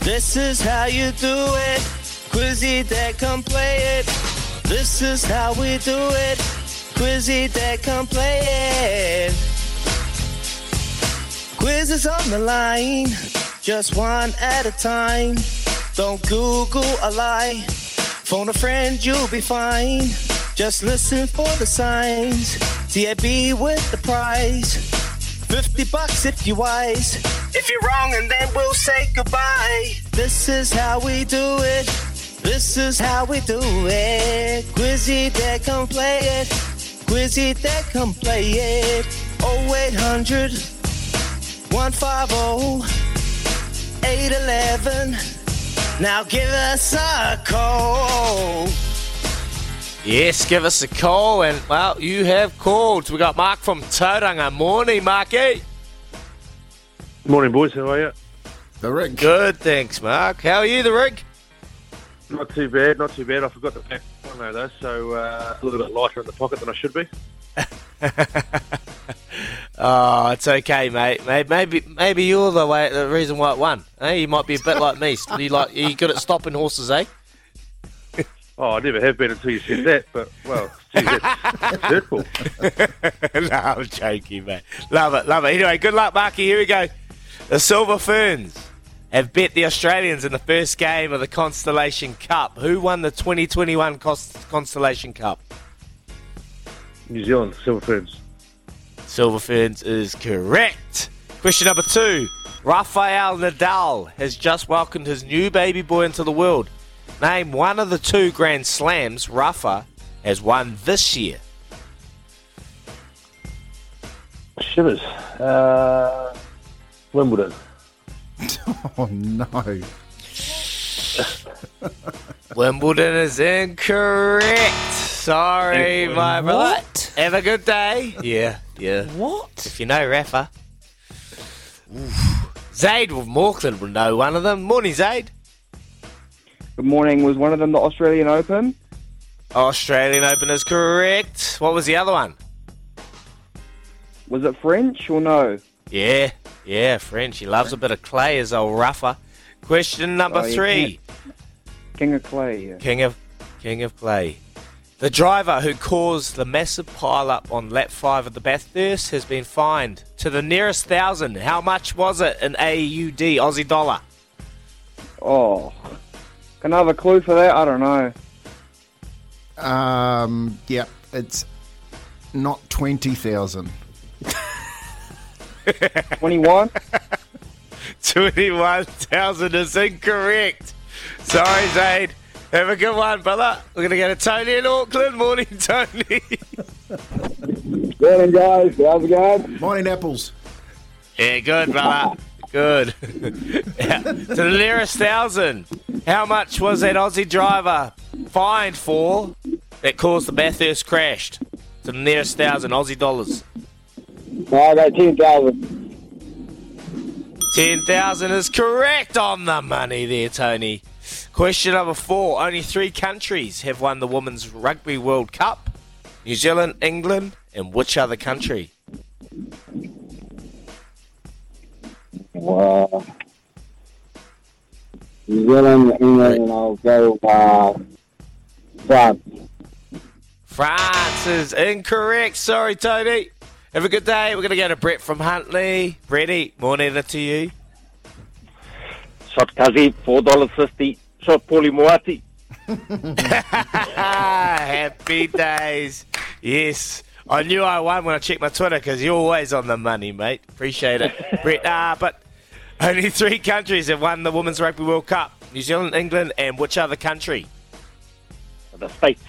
This is how you do it. Quizzy Dad, come play it. This is how we do it. Quizzy Dad, come play it. Quiz is on the line, just one at a time. Don't Google a lie. Phone a friend, you'll be fine. Just listen for the signs. TAB with the prize. 50 bucks if you're wise. If you're wrong, and then we'll say goodbye. This is how we do it. This is how we do it. Quizzy Dad, come play it. Quizzy Dad, come play it. 0800 150 811. Now give us a call. Yes, give us a call, and well, you have called. We got Mark from Tauranga. Morning, Marky. Morning, boys. How are you? The rig. Good, thanks, Mark. How are you, the rig? Not too bad. Not too bad. I forgot the pack one though, though, so uh, a little bit lighter in the pocket than I should be. Oh, it's okay, mate. Maybe maybe, maybe you're the way the reason why it won. Hey, you might be a bit like me. You like you good at stopping horses, eh? Oh, I never have been until you said that, but well, geez, that's, that's hurtful. no, I'm joking, mate. Love it, love it. Anyway, good luck, Marky. Here we go. The Silver Ferns have bet the Australians in the first game of the Constellation Cup. Who won the 2021 Constellation Cup? New Zealand, Silver Ferns. Silver Ferns is correct. Question number two. Rafael Nadal has just welcomed his new baby boy into the world. Name one of the two Grand Slams Rafa has won this year. Shivers. Uh, Wimbledon. Oh no. Wimbledon is incorrect. Sorry, my brother. What? Have a good day. Yeah, yeah. What? If you know Rafa. Oof. Zaid of Auckland will know one of them. Morning, Zaid. Good morning. Was one of them the Australian Open? Australian Open is correct. What was the other one? Was it French or no? Yeah, yeah, friend. She loves a bit of clay, as old rougher. Question number oh, three. King of, clay. Yeah. King of, king of clay. The driver who caused the massive pile-up on lap five of the Bathurst has been fined to the nearest thousand. How much was it in AUD Aussie dollar? Oh, can I have a clue for that? I don't know. Um, yep, yeah, it's not twenty thousand. 21? 21,000 is incorrect. Sorry, Zaid. Have a good one, brother. We're going to go to Tony in Auckland. Morning, Tony. Morning, guys. How's it going? Morning, Apples. Yeah, good, brother. Good. To the nearest thousand, how much was that Aussie driver fined for that caused the Bathurst crash? To the nearest thousand Aussie dollars. I got ten thousand. 10,000 is correct on the money there, Tony. Question number four. Only three countries have won the Women's Rugby World Cup New Zealand, England, and which other country? Wow. New Zealand, England, and I'll go uh, France. France is incorrect. Sorry, Tony. Have a good day. We're going to go to Brett from Huntly. Bretty, morning to you. Shot Kazi, four dollars fifty. Shot Paulie Moati. Happy days. Yes. I knew I won when I checked my Twitter because you're always on the money, mate. Appreciate it. Brett, uh, but only three countries have won the Women's Rugby World Cup New Zealand, England, and which other country? The States.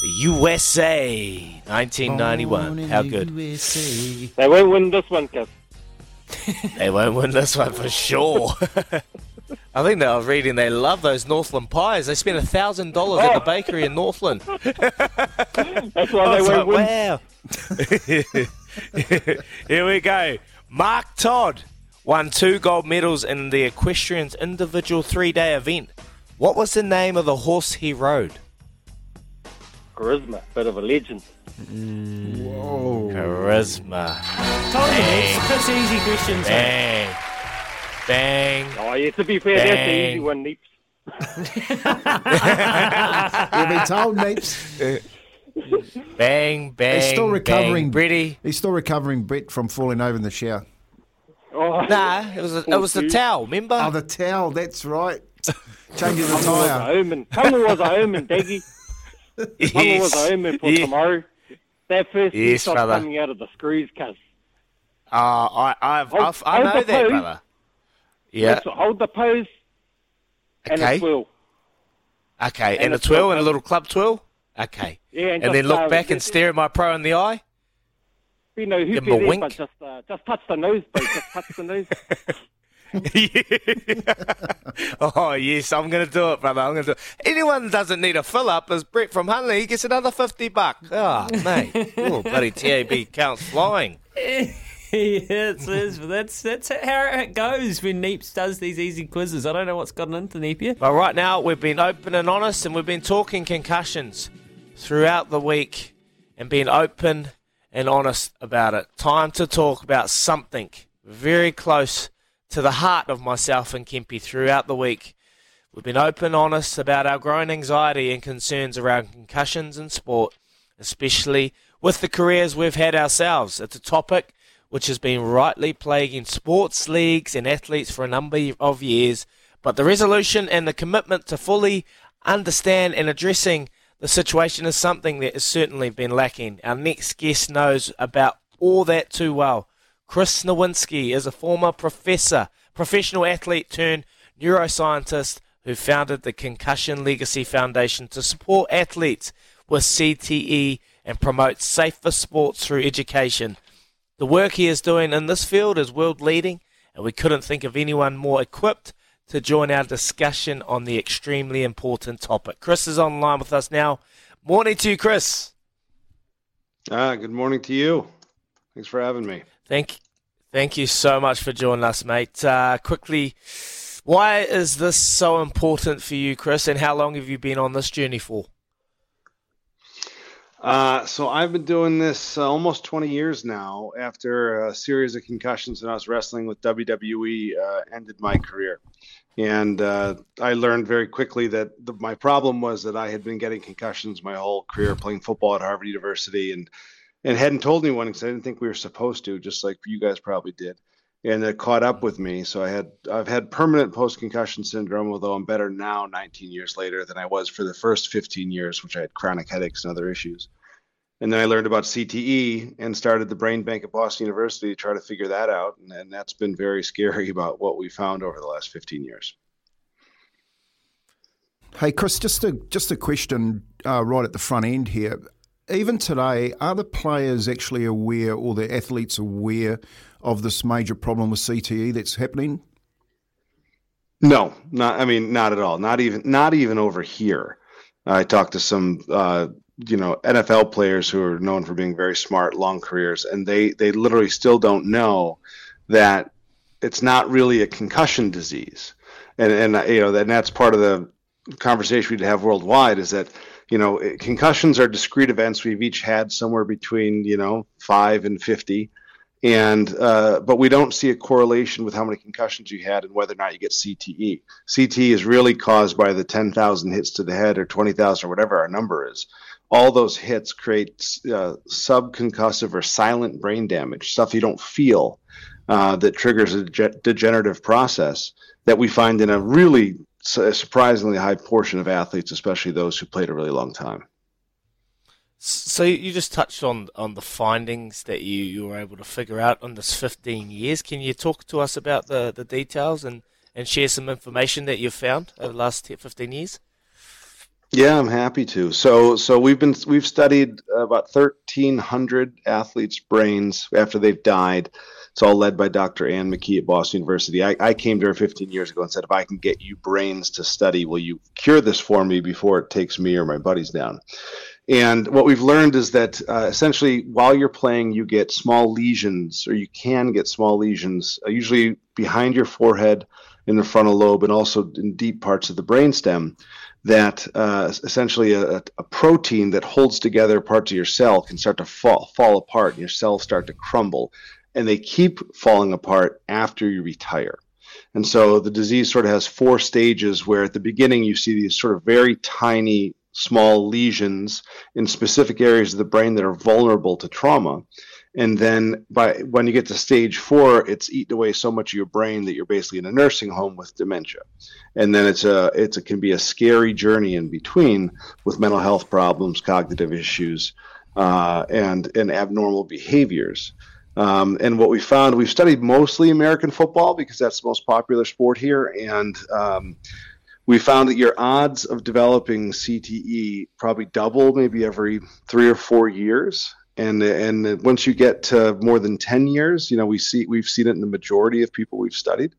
The USA. 1991. How good. They won't win this one, Kaz. they won't win this one for sure. I think they were reading they love those Northland pies. They spent a thousand dollars at the bakery in Northland. That's why I they was won't like, win. wow. Here we go. Mark Todd won two gold medals in the equestrian's individual three-day event. What was the name of the horse he rode? Charisma, bit of a legend. Mm, Whoa. Charisma. Told you, it's Chris easy questions. Eh? mate. Bang. Bang. Oh, yeah, to be fair, that's the easy one, Neeps. You've been told, Neeps. Bang, bang. He's still recovering. Bang. He's still recovering, Brett, from falling over in the shower. Oh, Nah, it was a, it was the towel, remember? Oh, the towel, that's right. Changing the Tonga was a tyre. omen. Tonga was a omen, Daggy. Tonga was a omen for Yeah. tomorrow. That first Yes, yes, brother. coming out of the screws, cuz. Uh, I, I've, Hold- I've, I know that, pose. brother. Yeah. Hold the pose and Okay. a twirl. Okay. And, and a it's twirl got- and a little club twirl. Okay. Yeah, and, And then look uh, back and stare at my pro in the eye. You know, who give him a there, wink. but just, uh, just touch the nose, bro. Just touch the nose. oh yes, I'm gonna do it, brother. I'm gonna do it. Anyone doesn't need a fill up as Brett from Huntly. He gets another fifty buck. Oh mate, oh, bloody TAB counts flying. yes, yes, that's that's how it goes when Neeps does these easy quizzes. I don't know what's gotten into Neep But right now we've been open and honest, and we've been talking concussions throughout the week, and being open and honest about it. Time to talk about something very close to the heart of myself and Kempy throughout the week. We've been open, honest about our growing anxiety and concerns around concussions in sport, especially with the careers we've had ourselves. It's a topic which has been rightly plaguing sports leagues and athletes for a number of years, but the resolution and the commitment to fully understand and addressing the situation is something that has certainly been lacking. Our next guest knows about all that too well. Chris Nowinski is a former professor, professional athlete turned neuroscientist who founded the Concussion Legacy Foundation to support athletes with CTE and promote safer sports through education. The work he is doing in this field is world leading, and we couldn't think of anyone more equipped to join our discussion on the extremely important topic. Chris is online with us now. Morning to you, Chris. Ah, good morning to you. Thanks for having me. Thank, thank you so much for joining us, mate. Uh, quickly, why is this so important for you, Chris, and how long have you been on this journey for? Uh, so I've been doing this uh, almost 20 years now. After a series of concussions when I was wrestling with WWE, uh, ended my career, and uh, I learned very quickly that the, my problem was that I had been getting concussions my whole career playing football at Harvard University, and and hadn't told anyone because I didn't think we were supposed to, just like you guys probably did. And it caught up with me. So I had I've had permanent post concussion syndrome, although I'm better now, 19 years later, than I was for the first 15 years, which I had chronic headaches and other issues. And then I learned about CTE and started the Brain Bank at Boston University to try to figure that out. And, and that's been very scary about what we found over the last 15 years. Hey, Chris, just a just a question uh, right at the front end here. Even today, are the players actually aware, or the athletes aware of this major problem with CTE that's happening? No, not. I mean, not at all. Not even. Not even over here. I talked to some, uh, you know, NFL players who are known for being very smart, long careers, and they they literally still don't know that it's not really a concussion disease, and and you know, and that's part of the conversation we'd have worldwide is that you know concussions are discrete events we've each had somewhere between you know five and fifty and uh, but we don't see a correlation with how many concussions you had and whether or not you get CTE. CTE is really caused by the 10,000 hits to the head or 20,000 or whatever our number is. All those hits create uh, subconcussive or silent brain damage, stuff you don't feel uh, that triggers a degenerative process that we find in a really su- surprisingly high portion of athletes, especially those who played a really long time. So you just touched on on the findings that you, you were able to figure out on this 15 years. Can you talk to us about the, the details and, and share some information that you've found over the last 10, 15 years? Yeah, I'm happy to. So, so we've been we've studied about 1,300 athletes' brains after they've died, It's all led by Dr. Anne McKee at Boston University. I, I came to her 15 years ago and said, if I can get you brains to study, will you cure this for me before it takes me or my buddies down? And what we've learned is that uh, essentially, while you're playing, you get small lesions, or you can get small lesions, uh, usually behind your forehead, in the frontal lobe, and also in deep parts of the brainstem. That uh, essentially a, a, protein that holds together parts of your cell can start to fall fall apart, and your cells start to crumble, and they keep falling apart after you retire. And so the disease sort of has four stages where at the beginning you see these sort of very tiny small lesions in specific areas of the brain that are vulnerable to trauma. And then by when you get to stage four, it's eaten away so much of your brain that you're basically in a nursing home with dementia. And then it's a it's a can be a scary journey in between with mental health problems, cognitive issues, uh, and and abnormal behaviors. Um, and what we found, we've studied mostly American football because that's the most popular sport here, and um, we found that your odds of developing CTE probably double maybe every three or four years. And, and once you get to more than 10 years, you know, we see, we've seen it in the majority of people we've studied.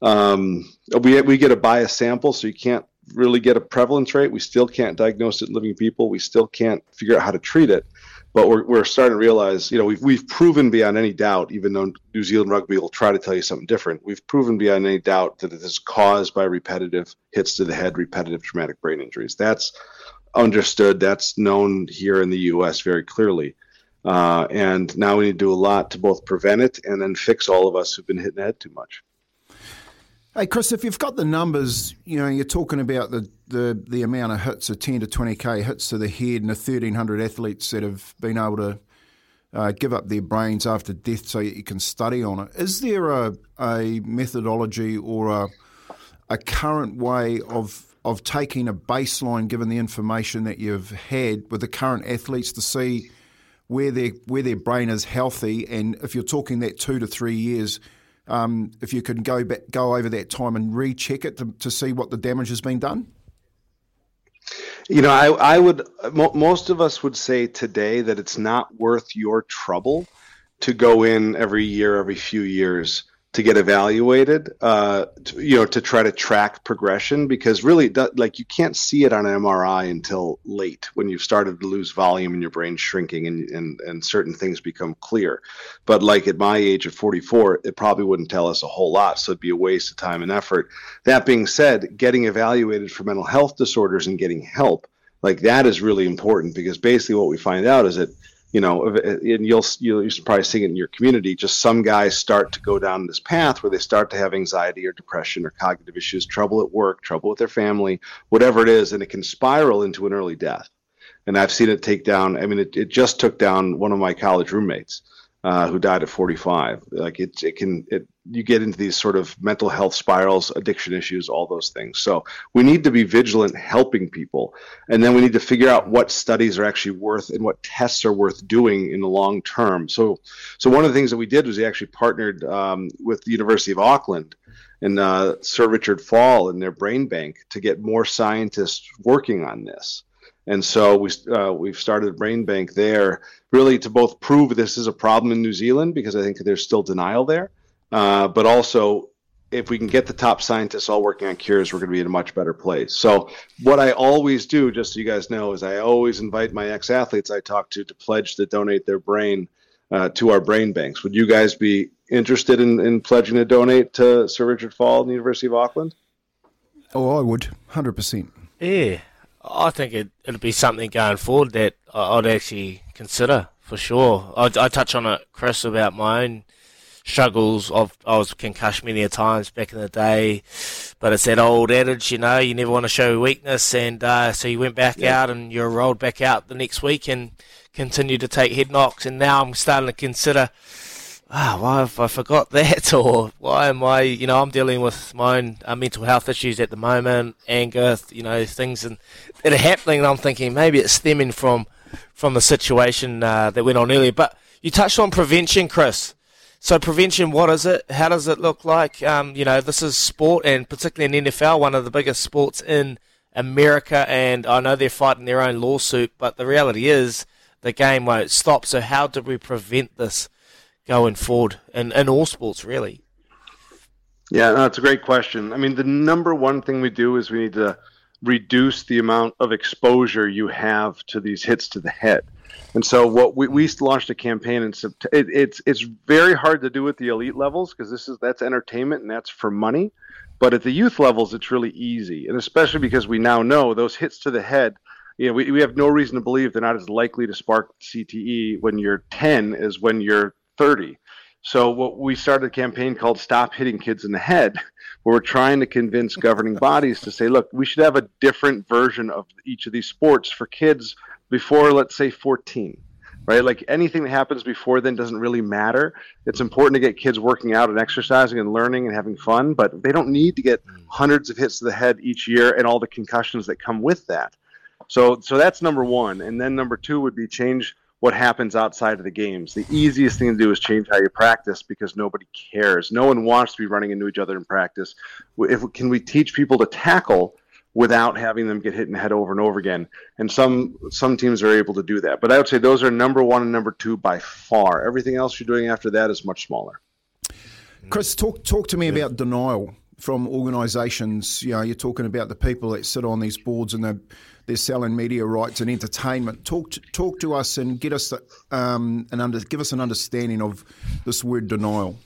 Um, we, we get a bias sample, so you can't really get a prevalence rate. We still can't diagnose it in living people. We still can't figure out how to treat it but we're, we're starting to realize, you know, we've, we've proven beyond any doubt, even though New Zealand rugby will try to tell you something different, we've proven beyond any doubt that it is caused by repetitive hits to the head, repetitive traumatic brain injuries. That's understood. That's known here in the U.S. very clearly. Uh, and now we need to do a lot to both prevent it and then fix all of us who've been hitting the head too much. Hey, Chris, if you've got the numbers, you know, you're talking about the, the, the amount of hits, the 10 to 20k hits to the head, and the 1,300 athletes that have been able to uh, give up their brains after death so you can study on it. Is there a, a methodology or a, a current way of of taking a baseline, given the information that you've had with the current athletes, to see where their where their brain is healthy, and if you're talking that two to three years, um, if you can go back, go over that time and recheck it to, to see what the damage has been done? You know, I, I would, most of us would say today that it's not worth your trouble to go in every year, every few years to get evaluated, uh, to, you know, to try to track progression because really, like you can't see it on an MRI until late when you've started to lose volume and your brain's shrinking and, and, and certain things become clear. But like at my age of 44, it probably wouldn't tell us a whole lot. So it'd be a waste of time and effort. That being said, getting evaluated for mental health disorders and getting help, like that is really important because basically what we find out is that you know, uh, and you'll you'll probably see it in your community. Just some guys start to go down this path where they start to have anxiety or depression or cognitive issues, trouble at work, trouble with their family, whatever it is, and it can spiral into an early death. And I've seen it take down. I mean, it, it just took down one of my college roommates uh, who died at 45. Like it, it can it you get into these sort of mental health spirals, addiction issues, all those things. So we need to be vigilant helping people. And then we need to figure out what studies are actually worth and what tests are worth doing in the long term. So, so one of the things that we did was we actually partnered um, with the University of Auckland and uh, Sir Richard Faull in their brain bank to get more scientists working on this. And so we uh, we've started a brain bank there, really to both prove this is a problem in New Zealand because I think there's still denial there, uh, but also if we can get the top scientists all working on cures, we're going to be in a much better place. So, what I always do, just so you guys know, is I always invite my ex athletes I talk to to pledge to donate their brain uh, to our brain banks. Would you guys be interested in, in pledging to donate to Sir Richard Faull and the University of Auckland? Oh, I would, 100%. Yeah, I think it, it'll be something going forward that I'd actually consider for sure. I, I touch on it, Chris, about my own struggles. I've, I was concussed many a times back in the day, but it's that old adage, you know, you never want to show weakness, and uh, so you went back yeah. out and you rolled back out the next week and continued to take head knocks, and now I'm starting to consider. Ah, why have I forgot that? Or why am I, you know, I'm dealing with my own uh, mental health issues at the moment, anger, you know, things and, that are happening, and I'm thinking maybe it's stemming from from the situation uh, that went on earlier. But you touched on prevention, Chris. So prevention, what is it? How does it look like? Um, you know, this is sport, and particularly in NFL, one of the biggest sports in America. And I know they're fighting their own lawsuit, but the reality is the game won't stop. So how do we prevent this going forward and in all sports, really? Yeah, no, it's a great question. I mean, the number one thing we do is we need to reduce the amount of exposure you have to these hits to the head. And so, what we, we launched a campaign in September. It, it's it's very hard to do at the elite levels because this is that's entertainment and that's for money. But at the youth levels, it's really easy, and especially because we now know those hits to the head. You know, we, we have no reason to believe they're not as likely to spark CTE when you're 10 as when you're 30. So what we started a campaign called "Stop Hitting Kids in the Head," where we're trying to convince governing bodies to say, look, we should have a different version of each of these sports for kids before, let's say, 14. Right, like anything that happens before then doesn't really matter. It's important to get kids working out and exercising and learning and having fun, but they don't need to get hundreds of hits to the head each year and all the concussions that come with that. So, so that's number one. And then number two would be change what happens outside of the games. The easiest thing to do is change how you practice because nobody cares. No one wants to be running into each other in practice. If can we teach people to tackle without having them get hit in the head over and over again? And some some teams are able to do that. But I would say those are number one and number two by far. Everything else you're doing after that is much smaller. Chris, talk talk to me about denial from organisations. You know, you're talking about the people that sit on these boards and they're they're selling media rights and entertainment. Talk to, talk to us and get us um, an under, give us an understanding of this word denial.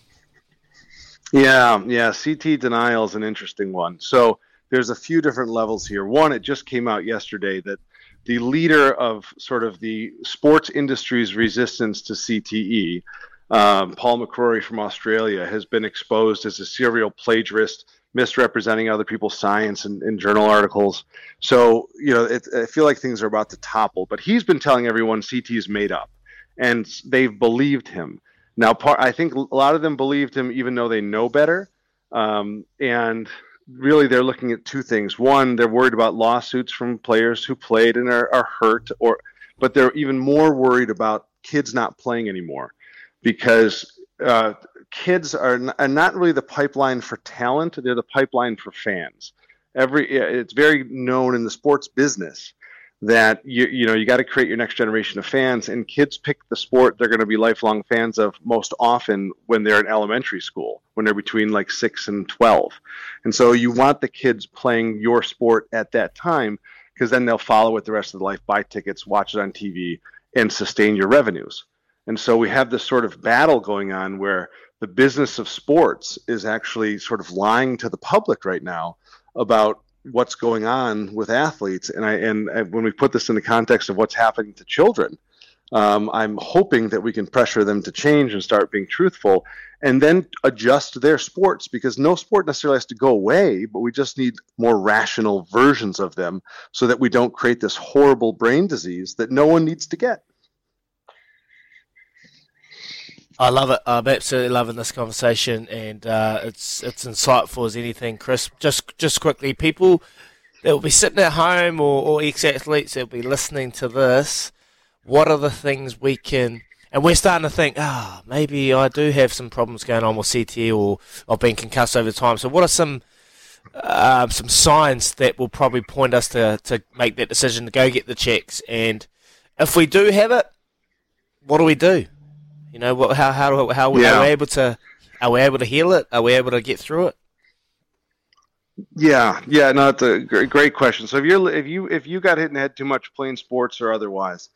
Yeah, yeah. CT denial is an interesting one. So there's a few different levels here. One, it just came out yesterday that the leader of sort of the sports industry's resistance to CTE, um, Paul McCrory from Australia, has been exposed as a serial plagiarist misrepresenting other people's science in, in journal articles. So, you know, it, I feel like things are about to topple. But he's been telling everyone CT is made up, and they've believed him. Now, part, I think a lot of them believed him even though they know better. Um, and really, they're looking at two things. One, they're worried about lawsuits from players who played and are, are hurt, or but they're even more worried about kids not playing anymore because uh, kids are, are not really the pipeline for talent; they're the pipeline for fans. Every it's very known in the sports business that you you know you got to create your next generation of fans, and kids pick the sport they're going to be lifelong fans of most often when they're in elementary school, when they're between like six and twelve, and so you want the kids playing your sport at that time because then they'll follow it the rest of their life, buy tickets, watch it on TV, and sustain your revenues. And so we have this sort of battle going on where the business of sports is actually sort of lying to the public right now about what's going on with athletes. And I and, when we put this in the context of what's happening to children, um, I'm hoping that we can pressure them to change and start being truthful, and then adjust their sports because no sport necessarily has to go away, but we just need more rational versions of them so that we don't create this horrible brain disease that no one needs to get. I love it. I'm absolutely loving this conversation, and uh, it's it's insightful as anything. Chris, just just quickly, people that will be sitting at home or, or ex athletes that will be listening to this, what are the things we can? And we're starting to think, ah, oh, maybe I do have some problems going on with CTE or I've been concussed over time. So, what are some uh, some signs that will probably point us to to make that decision to go get the checks? And if we do have it, what do we do? You know, what, how how how yeah. are we able to are we able to heal it? Are we able to get through it? Yeah, yeah, no, it's a great, great question. So if you're if you if you got hit in the head too much playing sports or otherwise,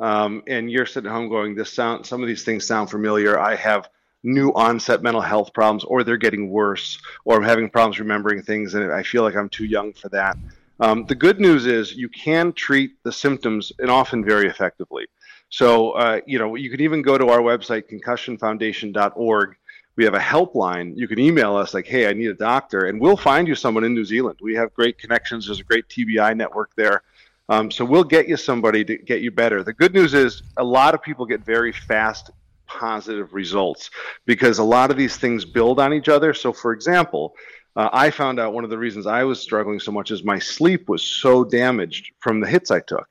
um, and you're sitting at home going, this sound some of these things sound familiar. I have new onset mental health problems, or they're getting worse, or I'm having problems remembering things, and I feel like I'm too young for that. Um, the good news is you can treat the symptoms and often very effectively. So, uh, you know, you can even go to our website, concussionfoundation.org. We have a helpline. You can email us like, hey, I need a doctor, and we'll find you someone in New Zealand. We have great connections. There's a great TBI network there. Um, so we'll get you somebody to get you better. The good news is a lot of people get very fast positive results because a lot of these things build on each other. So, for example, uh, I found out one of the reasons I was struggling so much is my sleep was so damaged from the hits I took.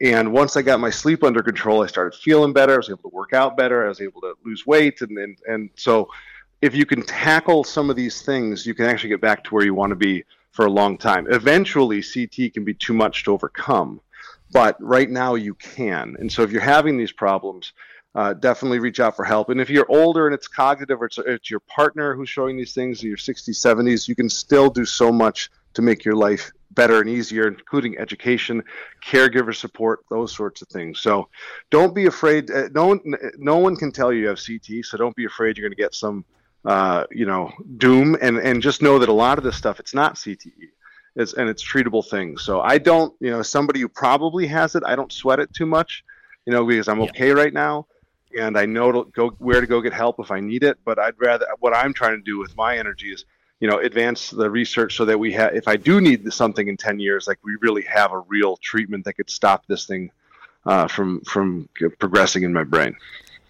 And once I got my sleep under control, I started feeling better. I was able to work out better. I was able to lose weight. And, and, and so, if you can tackle some of these things, you can actually get back to where you want to be for a long time. Eventually, CT can be too much to overcome, but right now you can. And so, if you're having these problems, uh, definitely reach out for help. And if you're older and it's cognitive or it's, it's your partner who's showing these things in your 60s, 70s, you can still do so much to make your life better and easier, including education, caregiver support, those sorts of things. So don't be afraid. Uh, no one, no one can tell you you have CT, so don't be afraid you're going to get some, uh, you know, doom. And and just know that a lot of this stuff, it's not CTE. It's, and it's treatable things. So I don't, you know, somebody who probably has it, I don't sweat it too much, you know, because I'm okay right now and I know to go where to go get help if I need it. But I'd rather what I'm trying to do with my energy is you know advance the research so that we have if i do need something in 10 years like we really have a real treatment that could stop this thing uh, from from progressing in my brain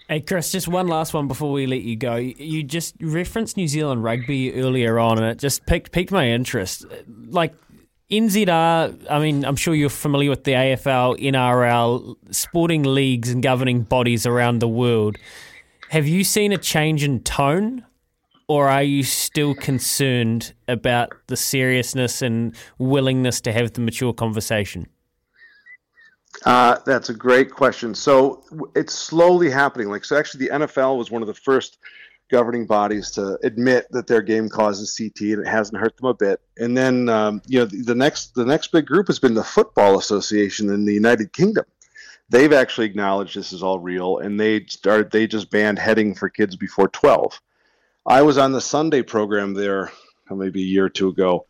Hey Chris, just one last one before we let you go. You just referenced New Zealand rugby earlier on, and it just piqued piqued my interest. Like NZR, I mean, I'm sure you're familiar with the AFL, NRL, sporting leagues and governing bodies around the world. Have you seen a change in tone or are you still concerned about the seriousness and willingness to have the mature conversation? Uh, that's a great question. So it's slowly happening. Like, so actually, the NFL was one of the first governing bodies to admit that their game causes CT, and it hasn't hurt them a bit. And then, um, you know, the, the next the next big group has been the Football Association in the United Kingdom. They've actually acknowledged this is all real, and they started. They just banned heading for kids before twelve. I was on the Sunday program there uh, maybe a year or two ago,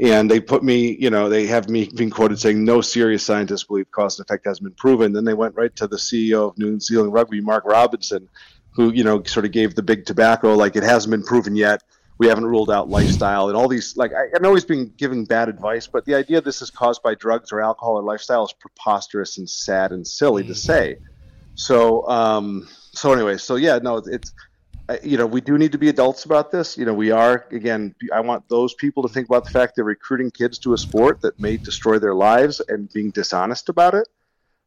and they put me, you know, they have me being quoted saying no serious scientists believe cause and effect hasn't been proven. Then they went right to the CEO of New Zealand Rugby, Mark Robinson, who you know sort of gave the big tobacco like it hasn't been proven yet. We haven't ruled out lifestyle and all these. Like I, I know he's been giving bad advice, but the idea this is caused by drugs or alcohol or lifestyle is preposterous and sad and silly mm-hmm. to say. So, um, so anyway, so yeah, no, it's you know, we do need to be adults about this. You know, we are, again, I want those people to think about the fact they're recruiting kids to a sport that may destroy their lives and being dishonest about it.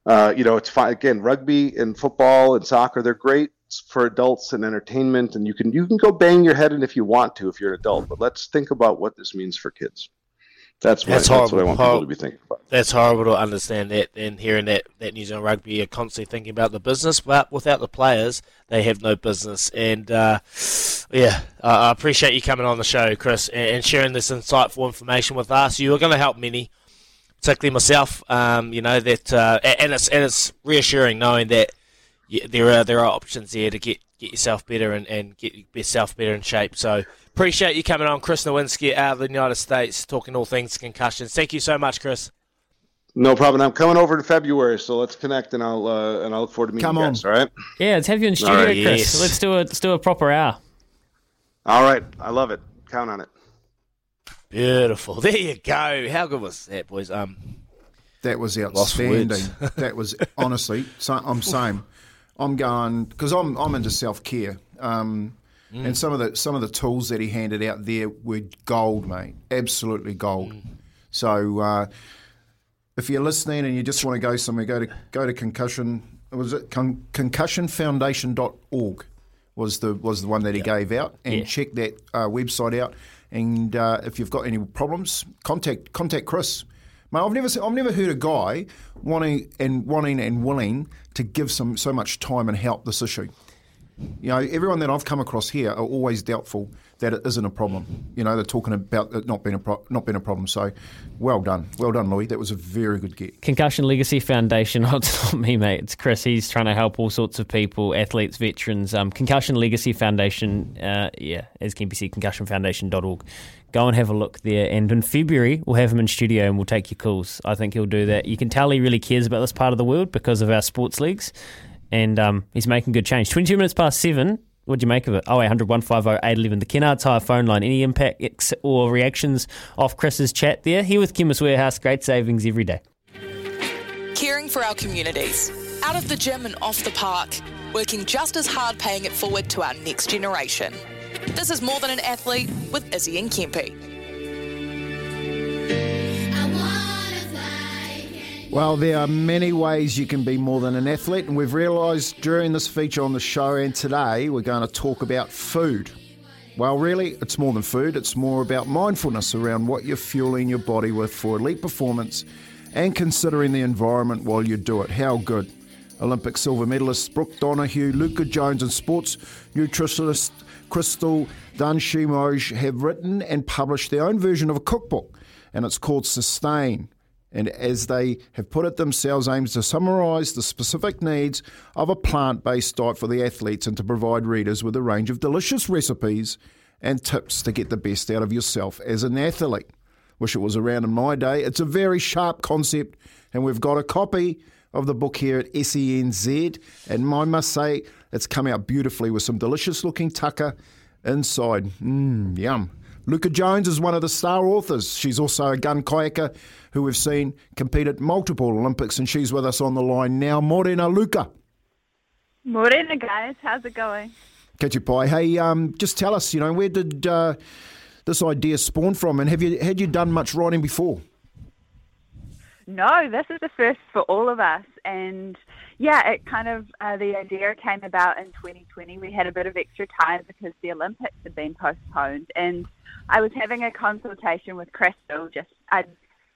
Uh, you know, it's fine. Again, rugby and football and soccer, they're great for adults and entertainment. And you can, you can go bang your head in if you want to, if you're an adult, but let's think about what this means for kids. That's, that's, what, that's what I want people to be thinking about. That's horrible to understand that and hearing that, that New Zealand rugby are constantly thinking about the business, but without the players, they have no business. And uh, yeah, I appreciate you coming on the show, Chris, and sharing this insightful information with us. You are going to help many, particularly myself. Um, you know that, uh, and it's and it's reassuring knowing that there are there are options there to get get yourself better and, and get yourself better in shape. So appreciate you coming on, Chris Nowinski out of the United States, talking all things concussions. Thank you so much, Chris. No problem. I'm coming over in February, so let's connect, and I'll uh, and I look forward to meeting Come you guys. On. All right. Yeah, let's have you in studio, right, Chris. Yes. Let's do a let's do a proper hour. All right, I love it. Count on it. Beautiful. There you go. How good was that, boys? Um, that was outstanding. that was honestly. So, I'm same. I'm going because I'm I'm into self care. Um, mm. And some of the some of the tools that he handed out there were gold, mate. Absolutely gold. Mm. So uh, if you're listening and you just want to go somewhere, go to go to concussion. Was it con- concussionfoundation.org was the was the one that he gave out, and yeah. check that uh, website out. And uh, if you've got any problems, contact contact Chris. Mate, I've never I've never heard a guy wanting and wanting and willing to give some so much time and help this issue. You know, everyone that I've come across here are always doubtful that it isn't a problem. You know, they're talking about it not being a pro- not being a problem. So, well done, well done, Louis. That was a very good get. Concussion Legacy Foundation. Oh, it's not me, mate. It's Chris. He's trying to help all sorts of people, athletes, veterans. Um, Concussion Legacy Foundation. Uh, yeah, as can be concussionfoundation.org. Go and have a look there. And in February, we'll have him in studio and we'll take your calls. I think he'll do that. You can tell he really cares about this part of the world because of our sports leagues and um, he's making good change. 22 minutes past seven. What'd you make of it? 0800 150 811. The Kennards Hire phone line. Any impact or reactions off Chris's chat there? Here with Chemist Warehouse. Great savings every day. Caring for our communities. Out of the gym and off the park. Working just as hard paying it forward to our next generation. This is More Than an Athlete with Izzy and Kempy. Well, there are many ways you can be more than an athlete, and we've realised during this feature on the show and today we're going to talk about food. Well, really, it's more than food, it's more about mindfulness around what you're fueling your body with for elite performance and considering the environment while you do it. How good. Olympic silver medalists Brooke Donoghue, Luuka Jones, and sports nutritionist Christel Dunshea-Mooij have written and published their own version of a cookbook, and it's called Sustain. And as they have put it themselves, aims to summarise the specific needs of a plant based diet for the athletes and to provide readers with a range of delicious recipes and tips to get the best out of yourself as an athlete. Wish it was around in my day. It's a very sharp concept, and we've got a copy of the book here at SENZ. And I must say, it's come out beautifully with some delicious looking tucker inside. Mmm, yum. Luuka Jones is one of the star authors. She's also a gun kayaker who we've seen compete at multiple Olympics, and she's with us on the line now. Morena Luuka. Morena, guys. How's it going? Catch you pie. Hey, um, just tell us, you know, where did uh, this idea spawn from, and have you had you done much writing before? No, this is the first for all of us, and yeah, it kind of uh, the idea came about in 2020. We had a bit of extra time because the Olympics had been postponed, and I was having a consultation with Christel. Just I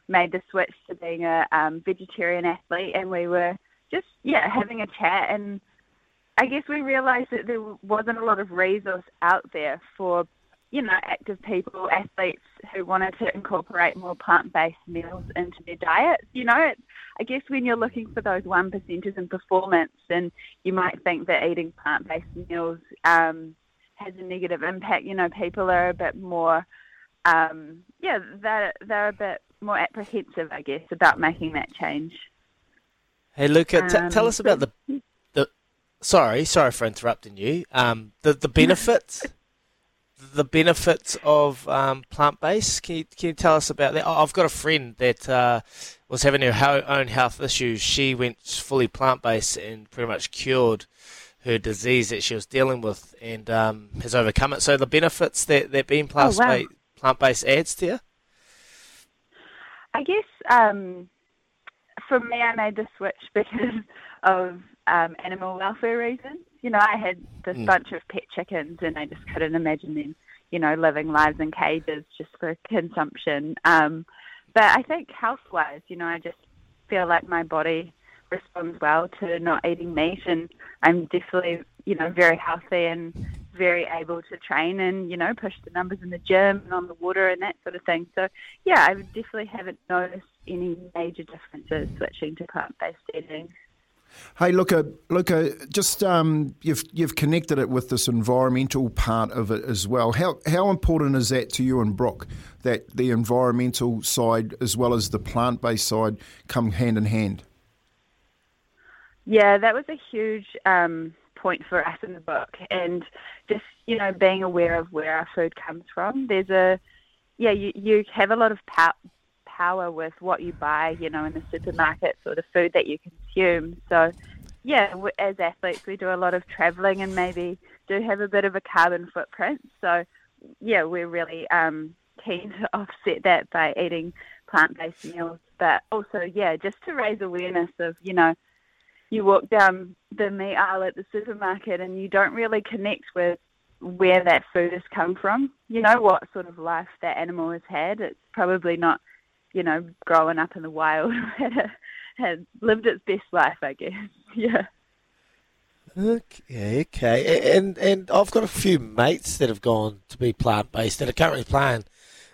made the switch to being a um, vegetarian athlete, and we were just yeah having a chat, and I guess we realised that there wasn't a lot of resource out there for you know active people, athletes who wanted to incorporate more plant-based meals into their diets. You know, I guess when you're looking for those one percenters in performance, and you might think that eating plant-based meals um, has a negative impact. You know, people are a bit more, um, yeah, they're they're a bit more apprehensive, I guess, about making that change. Hey, Luuka, t- Um, tell us about the the. Sorry, sorry for interrupting you. Um, the the benefits, the benefits of um, plant based. Can you can you tell us about that? I've got a friend that uh, was having her own health issues. She went fully plant based and pretty much cured her disease that she was dealing with and um, has overcome it. So the benefits that that being plant Oh, wow. plant based adds to you. I guess um, for me, I made the switch because of um, animal welfare reasons. You know, I had this Mm. bunch of pet chickens, and I just couldn't imagine them, you know, living lives in cages just for consumption. Um, but I think health-wise, you know, I just feel like my body responds well to not eating meat, and I'm definitely, you know, very healthy and very able to train and you know push the numbers in the gym and on the water and that sort of thing. So yeah, I definitely haven't noticed any major differences switching to plant-based eating. Hey, Luuka, Luuka, just um, you've you've connected it with this environmental part of it as well. How how important is that to you and Brooke that the environmental side as well as the plant based side come hand in hand? Yeah, that was a huge um, point for us in the book, and just you know being aware of where our food comes from. There's a yeah, you you have a lot of pow- power with what you buy, you know, in the supermarkets or the food that you consume. So yeah, as athletes, we do a lot of traveling and maybe do have a bit of a carbon footprint. So yeah, we're really um, keen to offset that by eating plant-based meals, but also yeah, just to raise awareness of you know you walk down the meat aisle at the supermarket and you don't really connect with where that food has come from. You know what sort of life that animal has had. It's probably not, you know, growing up in the wild had a, had lived its best life, I guess. Yeah. Okay, okay. And and I've got a few mates that have gone to be plant based that are currently playing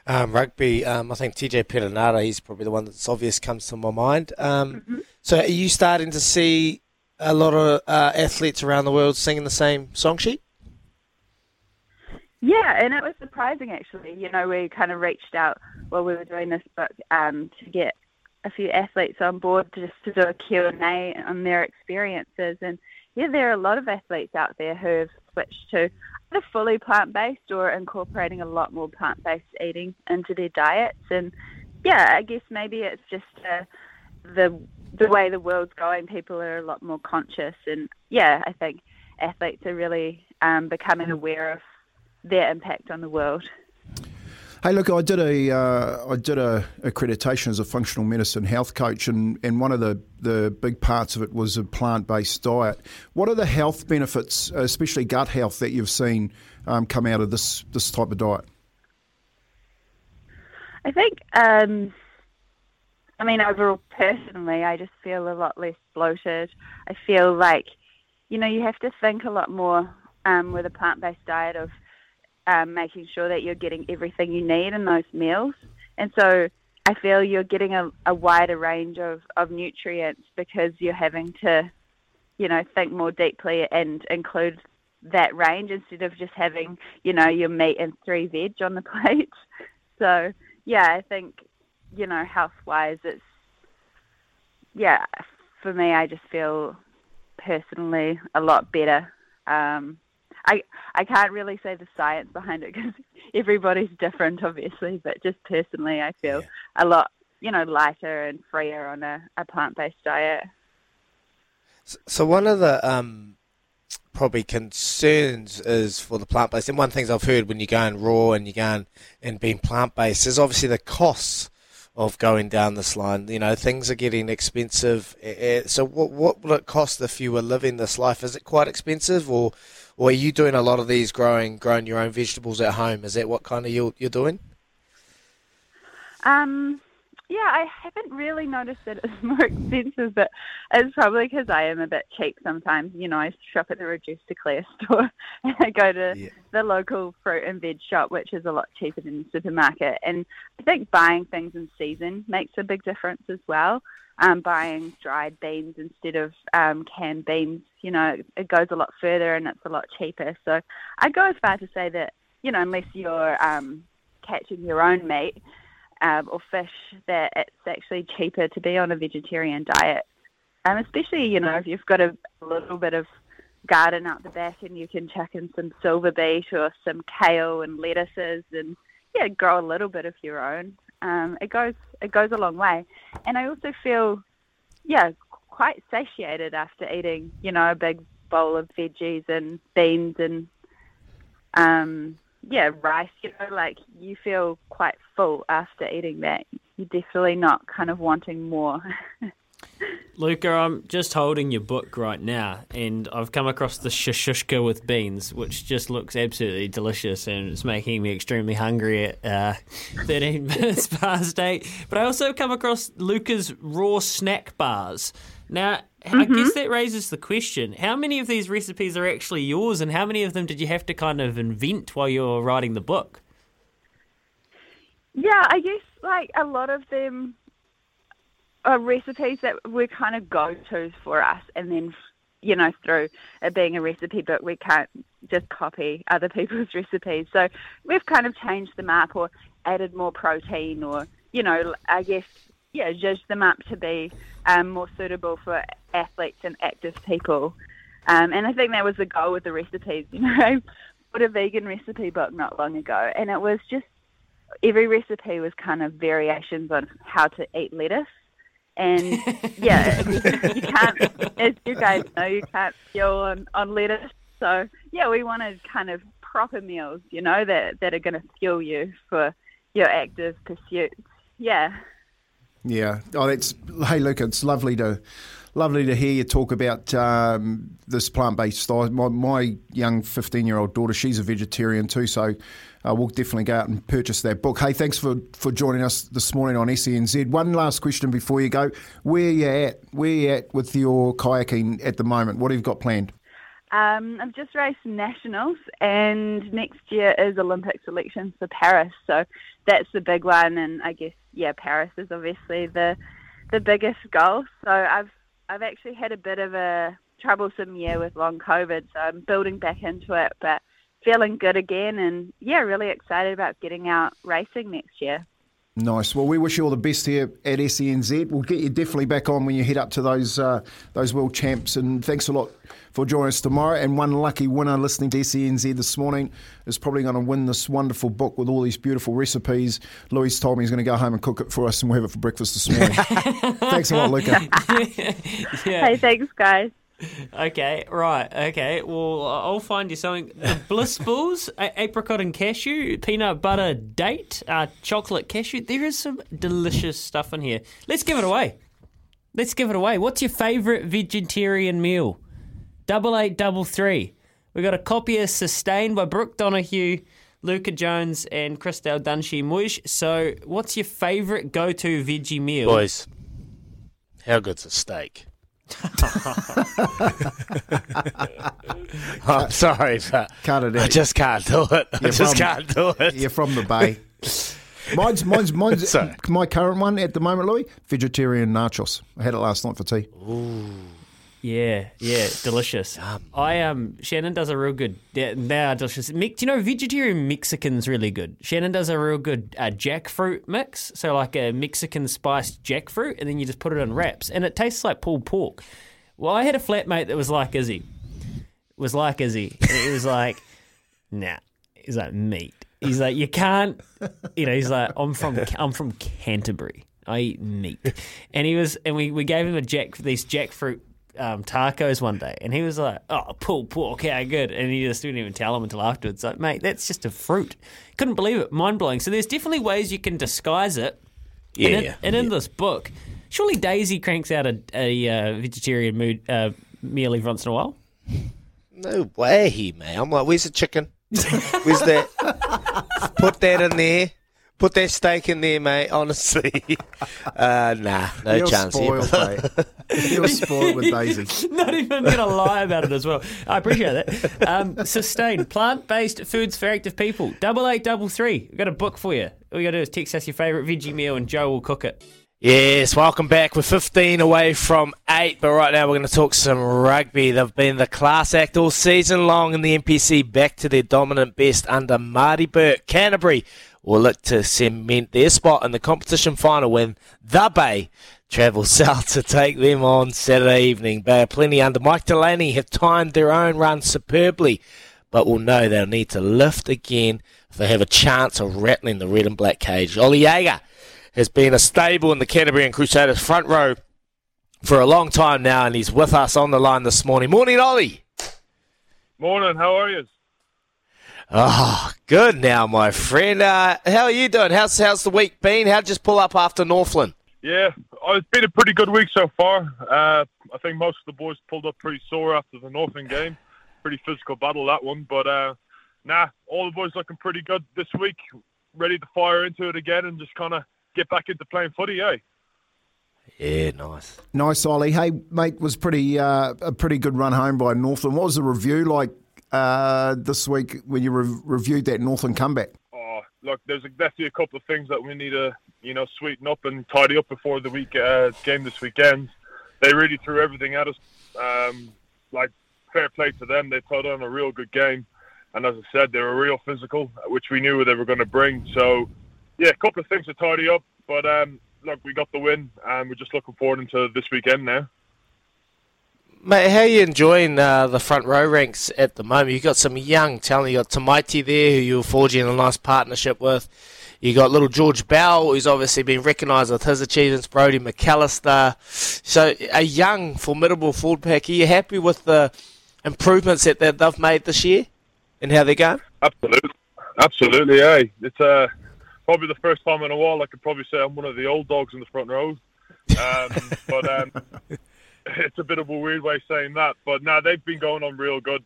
um, rugby. Um, I think TJ Perenara, he's probably the one that's obvious comes to my mind. Um, So are you starting to see a lot of uh, athletes around the world singing the same song sheet? Yeah, and it was surprising actually. You know, we kind of reached out while we were doing this book um, to get a few athletes on board just to do a Q&A on their experiences. And yeah, there are a lot of athletes out there who have switched to either fully plant-based or incorporating a lot more plant-based eating into their diets. And yeah, I guess maybe it's just uh, the the way the world's going. People are a lot more conscious, and yeah, I think athletes are really um, becoming aware of their impact on the world. Hey, look, I did a uh, I did a accreditation as a functional medicine health coach, and, and one of the, the big parts of it was a plant based diet. What are the health benefits, especially gut health, that you've seen um, come out of this this type of diet? I think um, I mean, overall, personally, I just feel a lot less bloated. I feel like, you know, you have to think a lot more um, with a plant-based diet of um, making sure that you're getting everything you need in those meals. And so I feel you're getting a, a wider range of, of nutrients because you're having to, you know, think more deeply and include that range instead of just having, you know, your meat and three veg on the plate. So, yeah, I think, you know, health wise, it's, yeah, for me, I just feel personally a lot better. Um, I I can't really say the science behind it because everybody's different, obviously. But just personally, I feel yeah. a lot, you know, lighter and freer on a, a plant based diet. So one of the um, probably concerns is for the plant based, and one of the things I've heard when you're going raw and you're going and being plant based is obviously the costs of going down this line. You know, things are getting expensive. So what what will it cost if you were living this life? Is it quite expensive, or or are you doing a lot of these growing growing your own vegetables at home? Is that what kind of you you're doing? Um, yeah, I haven't really noticed that it's more expensive, but it's probably because I am a bit cheap sometimes. You know, I shop at the reduced to clear store and I go to yeah. the local fruit and veg shop, which is a lot cheaper than the supermarket. And I think buying things in season makes a big difference as well um, buying dried beans instead of um, canned beans. You know, it goes a lot further and it's a lot cheaper. So I go as far to say that, you know, unless you're um, catching your own meat um, or fish, that it's actually cheaper to be on a vegetarian diet. Um, especially, you know, if you've got a, little bit of garden out the back and you can chuck in some silver beet or some kale and lettuces and yeah, grow a little bit of your own um, it goes it goes a long way. And I also feel, yeah, quite satiated after eating, you know, a big bowl of veggies and beans and, um, yeah, rice. You know, like you feel quite full after eating that. You're definitely not kind of wanting more. Luuka, I'm just holding your book right now, and I've come across the shakshuka with beans, which just looks absolutely delicious, and it's making me extremely hungry at uh, 13 minutes past 8. But I also come across Luuka's raw snack bars. Now, mm-hmm. I guess that raises the question how many of these recipes are actually yours, and how many of them did you have to kind of invent while you were writing the book? Yeah, I guess like a lot of them are recipes that were kind of go tos for us, and then you know through it being a recipe book, we can't just copy other people's recipes. So we've kind of changed them up or added more protein, or you know, I guess yeah, judged them up to be um, more suitable for athletes and active people. Um, and I think that was the goal with the recipes. You know, I put a vegan recipe book not long ago, and it was just every recipe was kind of variations on how to eat lettuce. And yeah, you can't, as you guys know, you can't fuel on, on lettuce. So yeah, we wanted kind of proper meals, you know, that, that are going to fuel you for your active pursuits. Yeah. Yeah. Oh, that's hey, look, it's lovely to lovely to hear you talk about um, this plant based diet. My, my young fifteen year old daughter, she's a vegetarian too, so uh, we'll definitely go out and purchase that book. Hey, thanks for, for joining us this morning on SENZ. One last question before you go: Where you at? Where you at with your kayaking at the moment? What have you got planned? Um, I've just raced nationals, and next year is Olympic selection for Paris. So that's the big one, and I guess yeah, Paris is obviously the the biggest goal. So I've I've actually had a bit of a troublesome year with long COVID, so I'm building back into it, but feeling good again, and yeah, really excited about getting out racing next year. Nice. Well, we wish you all the best here at SENZ. We'll get you definitely back on when you head up to those uh, those world champs. And thanks a lot for joining us tomorrow. And one lucky winner listening to SENZ this morning is probably going to win this wonderful book with all these beautiful recipes. Louise told me he's going to go home and cook it for us, and we'll have it for breakfast this morning. thanks a lot, Luuka. yeah. Hey, thanks, guys okay, right. Okay. Well, I'll find you something. The Bliss Balls, apricot and cashew, peanut butter date, uh, chocolate cashew. There is some delicious stuff in here. Let's give it away. Let's give it away. What's your favourite vegetarian meal? Double eight, double three. We've got a copy of Sustained by Brooke Donoghue. Luuka Jones and Christel Dunshea-Mooij. So, what's your favourite go-to veggie meal? Boys, how good's a steak? Oh, I'm sorry, but Cut it I just can't do it. I You're just from- can't do it. You're from the Bay. Mine's, mine's, mine's Sorry. my current one at the moment, Louis. Vegetarian nachos. I had it last night for tea. Yeah, yeah, delicious. I um, Shannon does a real good. They, they are delicious. Mi- Do you know vegetarian Mexican's really good? Shannon does a real good uh, jackfruit mix, so like a Mexican spiced jackfruit, and then you just put it in wraps, and it tastes like pulled pork. Well, I had a flatmate that was like Izzy, was like Izzy, and it was like, nah, he's like meat. He's like, you can't, you know. He's like, I'm from, I'm from Canterbury. I eat meat, and he was, and we, we gave him a jack these jackfruit um, tacos one day, and he was like, "Oh, pulled pork, how good!" And he just didn't even tell him until afterwards. Like, mate, that's just a fruit. Couldn't believe it. Mind blowing. So there's definitely ways you can disguise it. Yeah, And in, and in this book, surely Daisy cranks out a, a uh, vegetarian mood, uh, meal every once in a while. No way, he man. I'm like, where's the chicken? Where's that? Put that in there. Put that steak in there, mate. Honestly, uh, nah, no You're chance. spoiled, here. mate. You're spoiled with Daisy. Not even going to lie about it as well. I appreciate that. Um, sustain plant-based foods for active people. Double eight double three. We've got a book for you. All you got to do is text us your favourite veggie meal, and Joe will cook it. Yes, welcome back. We're 15 away from 8, but right now we're going to talk some rugby. They've been the class act all season long in the NPC, back to their dominant best under Marty Bourke. Canterbury will look to cement their spot in the competition final when the Bay travel south to take them on Saturday evening. Bay of Plenty under Mike Delany have timed their own run superbly, but will know they'll need to lift again if they have a chance of rattling the red and black cage. Jager has been a stable in the Canterbury and Crusaders front row for a long time now, and he's with us on the line this morning. Morning, Ollie. Morning, how are you? Oh, good now, my friend. Uh, how are you doing? How's how's the week been? How'd you just pull up after Northland? Yeah, oh, it's been a pretty good week so far. Uh, I think most of the boys pulled up pretty sore after the Northland game. Pretty physical battle that one, but uh, nah, all the boys looking pretty good this week. Ready to fire into it again and just kind of get back into playing footy, eh? Yeah, nice. Nice, Ollie. Hey, mate, was pretty uh, a pretty good run home by Northland. What was the review like uh, this week when you re- reviewed that Northland comeback? Oh, look, there's definitely a couple of things that we need to, you know, sweeten up and tidy up before the week uh, game this weekend. They really threw everything at us. Um, like, fair play to them. They put on a real good game. And as I said, they were real physical, which we knew they were going to bring. So, yeah, a couple of things to tidy up. But, um, look, we got the win, and we're just looking forward into this weekend now. Mate, how are you enjoying uh, the front row ranks at the moment? You've got some young talent. You've got Tamaiti there, who you're forging a nice partnership with. you got little George Bell, who's obviously been recognised with his achievements, Brodie McAlister. So, a young, formidable forward pack. Are you happy with the improvements that, that they've made this year and how they're going? Absolutely, absolutely. Yeah, it's uh, probably the first time in a while I could probably say I'm one of the old dogs in the front row. Um, but um, it's a bit of a weird way of saying that. But now they've been going on real good,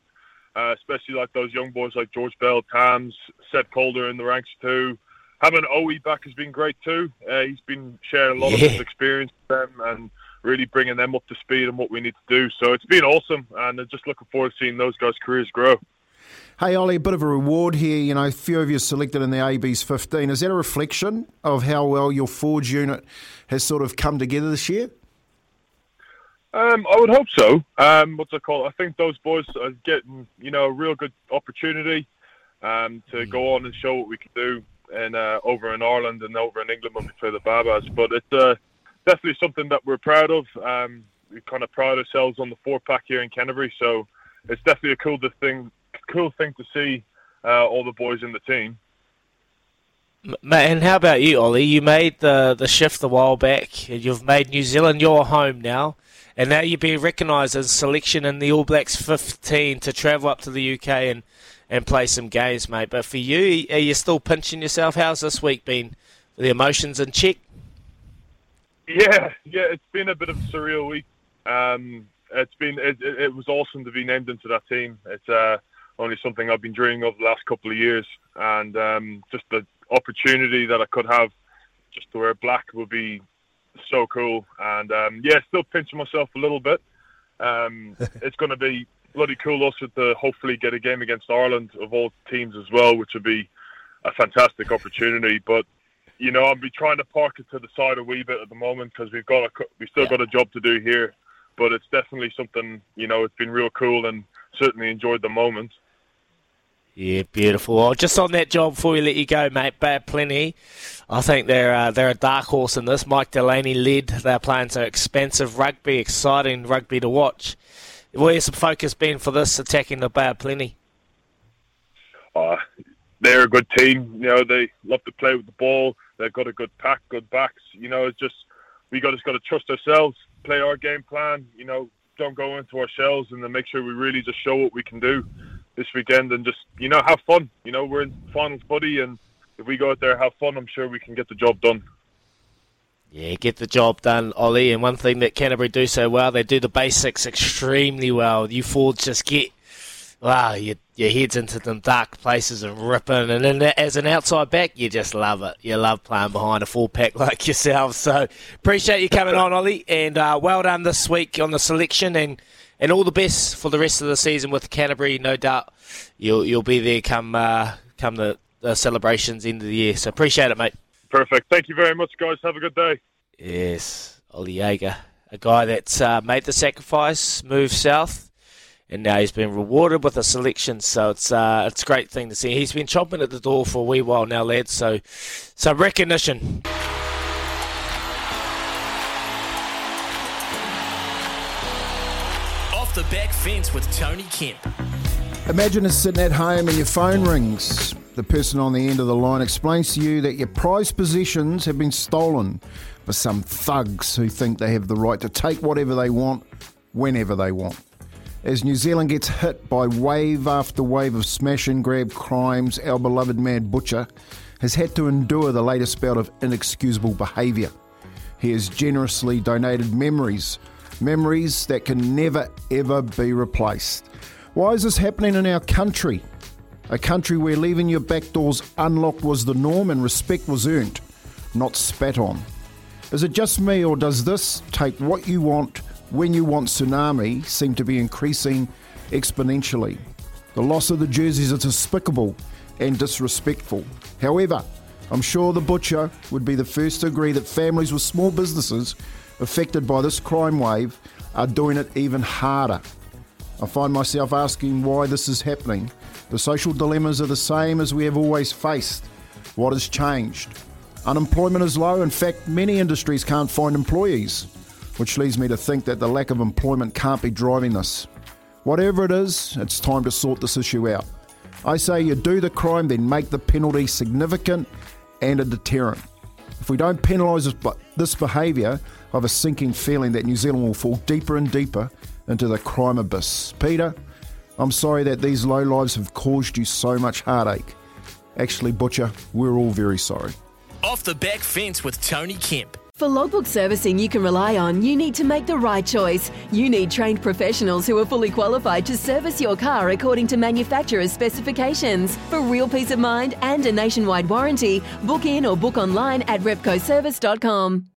uh, especially like those young boys like George Bell, Tams, Seth Calder in the ranks too. Having Owie back has been great too. Uh, he's been sharing a lot of his experience with them and really bringing them up to speed on what we need to do. So it's been awesome, and I'm just looking forward to seeing those guys' careers grow. Hey, Ollie, a bit of a reward here. You know, a few of you selected in the AB's 15. Is that a reflection of how well your Forge unit has sort of come together this year? Um, I would hope so. Um, what's it called? I think those boys are getting, you know, a real good opportunity um, to go on and show what we can do in, uh, over in Ireland and over in England when we play the Babas. But it's uh, definitely something that we're proud of. Um, we kind of pride ourselves on the four pack here in Canterbury, so it's definitely a cool thing, cool thing to see uh, all the boys in the team. And how about you, Ollie? You made the, the shift a while back. You've made New Zealand your home now, and now you're being recognised as selection in the All Blacks 15 to travel up to the UK and, and play some games, mate. But for you, are you still pinching yourself? How's this week been? The emotions in check? Yeah, yeah, it's been a bit of a surreal week. Um, it's been it, it, it was awesome to be named into that team. It's uh, only something I've been dreaming of the last couple of years, and um, just the opportunity that I could have just to wear black would be so cool. And um, yeah, still pinching myself a little bit. Um, it's going to be bloody cool also to hopefully get a game against Ireland of all teams as well, which would be a fantastic opportunity. But you know, I'll be trying to park it to the side a wee bit at the moment because we've got a, we still got a job to do here. But it's definitely something you know. It's been real cool and certainly enjoyed the moment. Yeah, beautiful. Well, just on that job before we let you go, mate, Bay of Plenty. I think they're uh, they're a dark horse in this. Mike Delany led. They're playing some expensive rugby, exciting rugby to watch. Where's the focus been for this attacking the Bay of Plenty? Uh, they're a good team. You know, they love to play with the ball. They've got a good pack, good backs. You know, it's just we got just got to trust ourselves, play our game plan. You know, don't go into our shells, and then make sure we really just show what we can do this weekend, and just you know have fun. You know, we're in finals, buddy, and if we go out there have fun, I'm sure we can get the job done. Yeah, get the job done, Ollie. And one thing that Canterbury do so well, they do the basics extremely well. You Fords just get, wow, your, your head's into them dark places and ripping. And then as an outside back, you just love it. You love playing behind a full pack like yourself. So appreciate you coming on, Ollie. And uh, well done this week on the selection. And, and all the best for the rest of the season with Canterbury. No doubt you'll, you'll be there come, uh, come the, the celebrations end of the year. So appreciate it, mate. Perfect. Thank you very much, guys. Have a good day. Yes, Ollie Jager, a guy that's uh, made the sacrifice, moved south, and now he's been rewarded with a selection. So it's uh, it's a great thing to see. He's been chomping at the door for a wee while now, lads. So some recognition. The back fence with Tony Kemp. Imagine us sitting at home and your phone rings. The person on the end of the line explains to you that your prized possessions have been stolen by some thugs who think they have the right to take whatever they want, whenever they want. As New Zealand gets hit by wave after wave of smash and grab crimes, our beloved Mad Butcher has had to endure the latest bout of inexcusable behaviour. He has generously donated memories, memories that can never ever be replaced. Why is this happening in our country? A country where leaving your back doors unlocked was the norm and respect was earned, not spat on. Is it just me, or does this take what you want when you want tsunami seem to be increasing exponentially? The loss of the jerseys is despicable and disrespectful. However, I'm sure the butcher would be the first to agree that families with small businesses affected by this crime wave are doing it even harder. I find myself asking why this is happening. The social dilemmas are the same as we have always faced. What has changed? Unemployment is low. In fact, many industries can't find employees, which leads me to think that the lack of employment can't be driving this. Whatever it is, it's time to sort this issue out. I say you do the crime, then make the penalty significant and a deterrent. If we don't penalise this behaviour, I have a sinking feeling that New Zealand will fall deeper and deeper into the crime abyss. Peter, I'm sorry that these low lives have caused you so much heartache. Actually, Butcher, we're all very sorry. Off the back fence with Tony Kemp. For logbook servicing you can rely on, you need to make the right choice. You need trained professionals who are fully qualified to service your car according to manufacturer's specifications. For real peace of mind and a nationwide warranty, book in or book online at repcoservice.com.